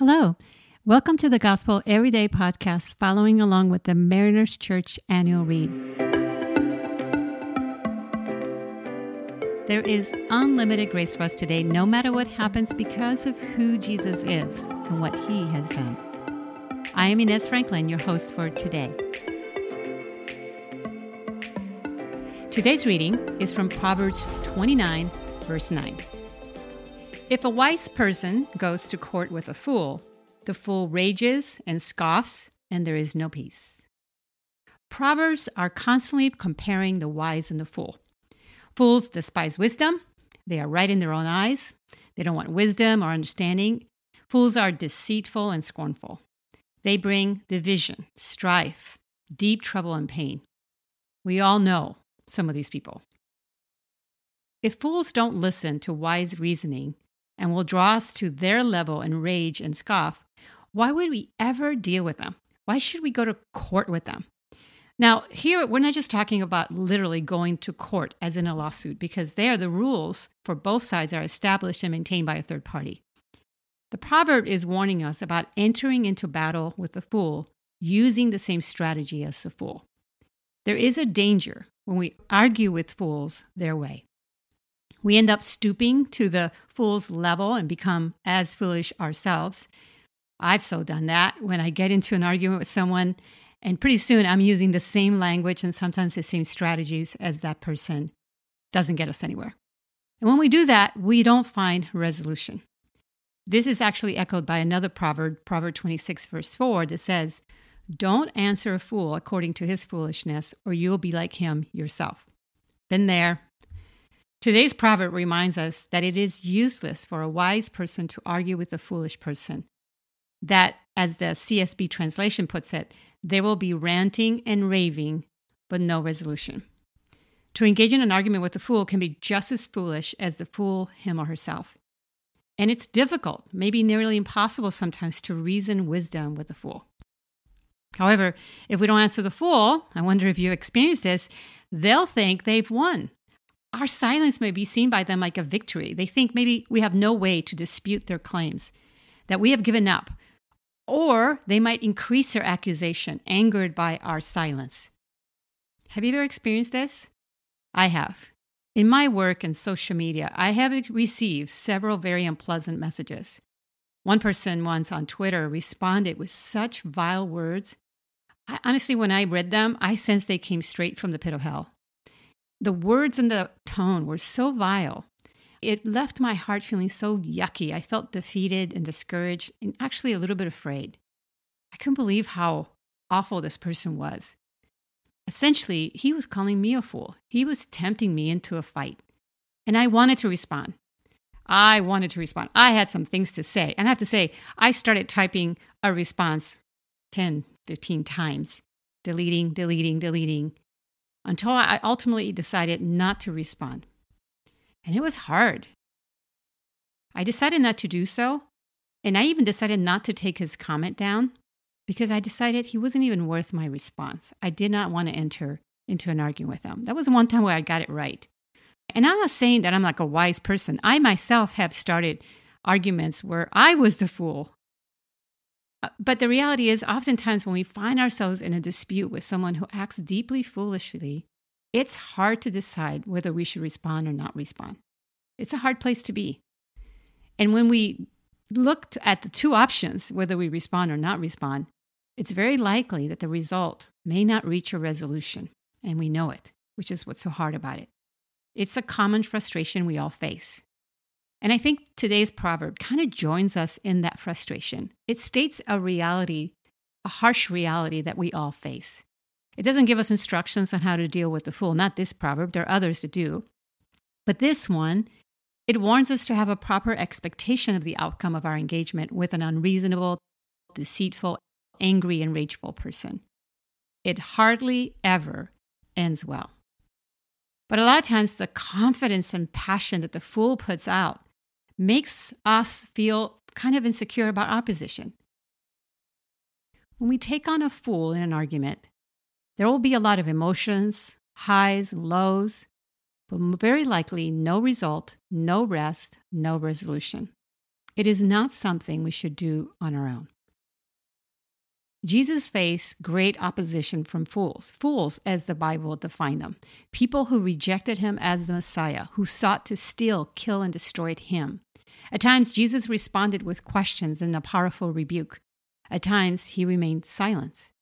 Hello. Welcome to the Gospel Everyday podcast, following along with the Mariners Church annual read. There is unlimited grace for us today, no matter what happens, because of who Jesus is and what he has done. I am Inez Franklin, your host for today. Today's reading is from Proverbs 29, verse 9. If a wise person goes to court with a fool, the fool rages and scoffs, and there is no peace. Proverbs are constantly comparing the wise and the fool. Fools despise wisdom, they are right in their own eyes, they don't want wisdom or understanding. Fools are deceitful and scornful. They bring division, strife, deep trouble, and pain. We all know some of these people. If fools don't listen to wise reasoning, and will draw us to their level and rage and scoff, why would we ever deal with them? Why should we go to court with them? Now, here we're not just talking about literally going to court as in a lawsuit, because there the rules for both sides are established and maintained by a third party. The proverb is warning us about entering into battle with the fool using the same strategy as the fool. There is a danger when we argue with fools their way. We end up stooping to the fool's level and become as foolish ourselves. I've so done that when I get into an argument with someone, and pretty soon I'm using the same language and sometimes the same strategies as that person. Doesn't get us anywhere. And when we do that, we don't find resolution. This is actually echoed by another proverb, Proverb 26, verse 4, that says, Don't answer a fool according to his foolishness, or you'll be like him yourself. Been there, Today's proverb reminds us that it is useless for a wise person to argue with a foolish person. That, as the CSB translation puts it, there will be ranting and raving, but no resolution. To engage in an argument with a fool can be just as foolish as the fool, him or herself. And it's difficult, maybe nearly impossible sometimes, to reason wisdom with a fool. However, if we don't answer the fool, I wonder if you experienced this, they'll think they've won our silence may be seen by them like a victory. They think maybe we have no way to dispute their claims, that we have given up. Or they might increase their accusation, angered by our silence. Have you ever experienced this? I have. In my work in social media, I have received several very unpleasant messages. One person once on Twitter responded with such vile words. I, honestly, when I read them, I sensed they came straight from the pit of hell. The words and the tone were so vile. It left my heart feeling so yucky. I felt defeated and discouraged and actually a little bit afraid. I couldn't believe how awful this person was. Essentially, he was calling me a fool. He was tempting me into a fight. And I wanted to respond. I wanted to respond. I had some things to say. And I have to say, I started typing a response 10, 15 times, deleting, deleting, deleting until I ultimately decided not to respond. And it was hard. I decided not to do so. And I even decided not to take his comment down because I decided he wasn't even worth my response. I did not want to enter into an argument with him. That was one time where I got it right. And I'm not saying that I'm like a wise person. I myself have started arguments where I was the fool Uh, but the reality is, oftentimes when we find ourselves in a dispute with someone who acts deeply foolishly, it's hard to decide whether we should respond or not respond. It's a hard place to be. And when we looked at the two options, whether we respond or not respond, it's very likely that the result may not reach a resolution. And we know it, which is what's so hard about it. It's a common frustration we all face. And I think today's proverb kind of joins us in that frustration. It states a reality, a harsh reality that we all face. It doesn't give us instructions on how to deal with the fool, not this proverb, there are others to do. But this one, it warns us to have a proper expectation of the outcome of our engagement with an unreasonable, deceitful, angry, and rageful person. It hardly ever ends well. But a lot of times, the confidence and passion that the fool puts out makes us feel kind of insecure about our position. When we take on a fool in an argument, there will be a lot of emotions, highs lows, but very likely no result, no rest, no resolution. It is not something we should do on our own. Jesus faced great opposition from fools, fools as the Bible defined them, people who rejected him as the Messiah, who sought to steal, kill, and destroy him. At times, Jesus responded with questions and a powerful rebuke. At times, he remained silent.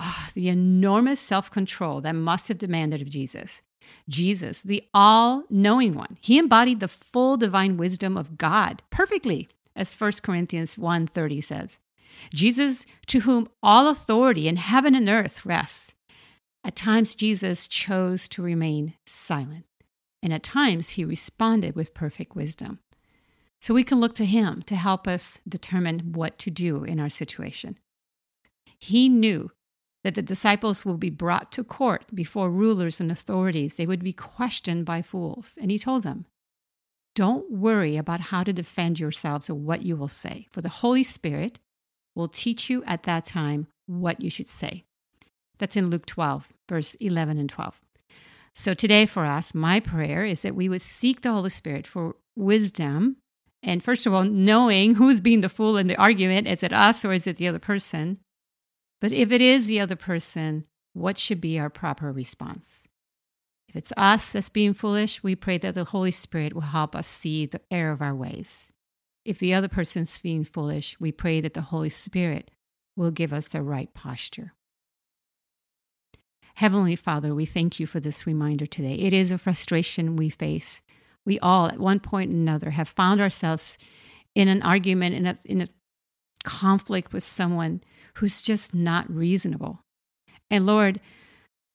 Oh, the enormous self control that must have demanded of Jesus. Jesus, the all knowing one, he embodied the full divine wisdom of God perfectly, as 1 Corinthians 1:30 says. Jesus, to whom all authority in heaven and earth rests. At times, Jesus chose to remain silent, and at times, he responded with perfect wisdom. So we can look to him to help us determine what to do in our situation. He knew that the disciples will be brought to court before rulers and authorities. They would be questioned by fools. And he told them, Don't worry about how to defend yourselves or what you will say, for the Holy Spirit will teach you at that time what you should say. That's in Luke 12, verse 11 and 12. So today for us, my prayer is that we would seek the Holy Spirit for wisdom. And first of all, knowing who's being the fool in the argument. Is it us or is it the other person? But if it is the other person, what should be our proper response? If it's us that's being foolish, we pray that the Holy Spirit will help us see the error of our ways. If the other person's being foolish, we pray that the Holy Spirit will give us the right posture. Heavenly Father, we thank you for this reminder today. It is a frustration we face. We all, at one point or another, have found ourselves in an argument, in a, in a conflict with someone who's just not reasonable. And Lord,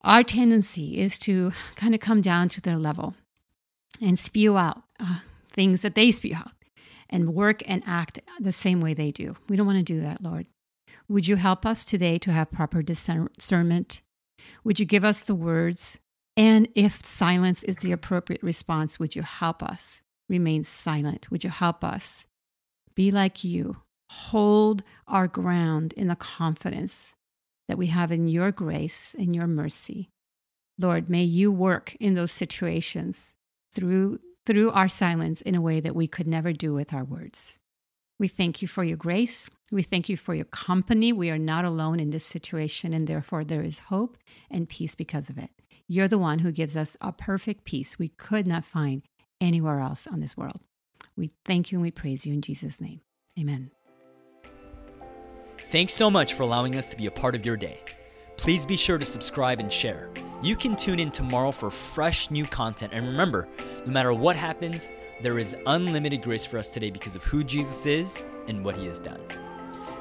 our tendency is to kind of come down to their level and spew out uh, things that they spew out and work and act the same way they do. We don't want to do that, Lord. Would you help us today to have proper discernment? Would you give us the words? And if silence is the appropriate response, would you help us remain silent? Would you help us be like you? Hold our ground in the confidence that we have in your grace and your mercy. Lord, may you work in those situations through through our silence in a way that we could never do with our words. We thank you for your grace. We thank you for your company. We are not alone in this situation, and therefore there is hope and peace because of it. You're the one who gives us a perfect peace we could not find anywhere else on this world. We thank you and we praise you in Jesus' name. Amen. Thanks so much for allowing us to be a part of your day. Please be sure to subscribe and share. You can tune in tomorrow for fresh new content. And remember, no matter what happens, there is unlimited grace for us today because of who Jesus is and what he has done.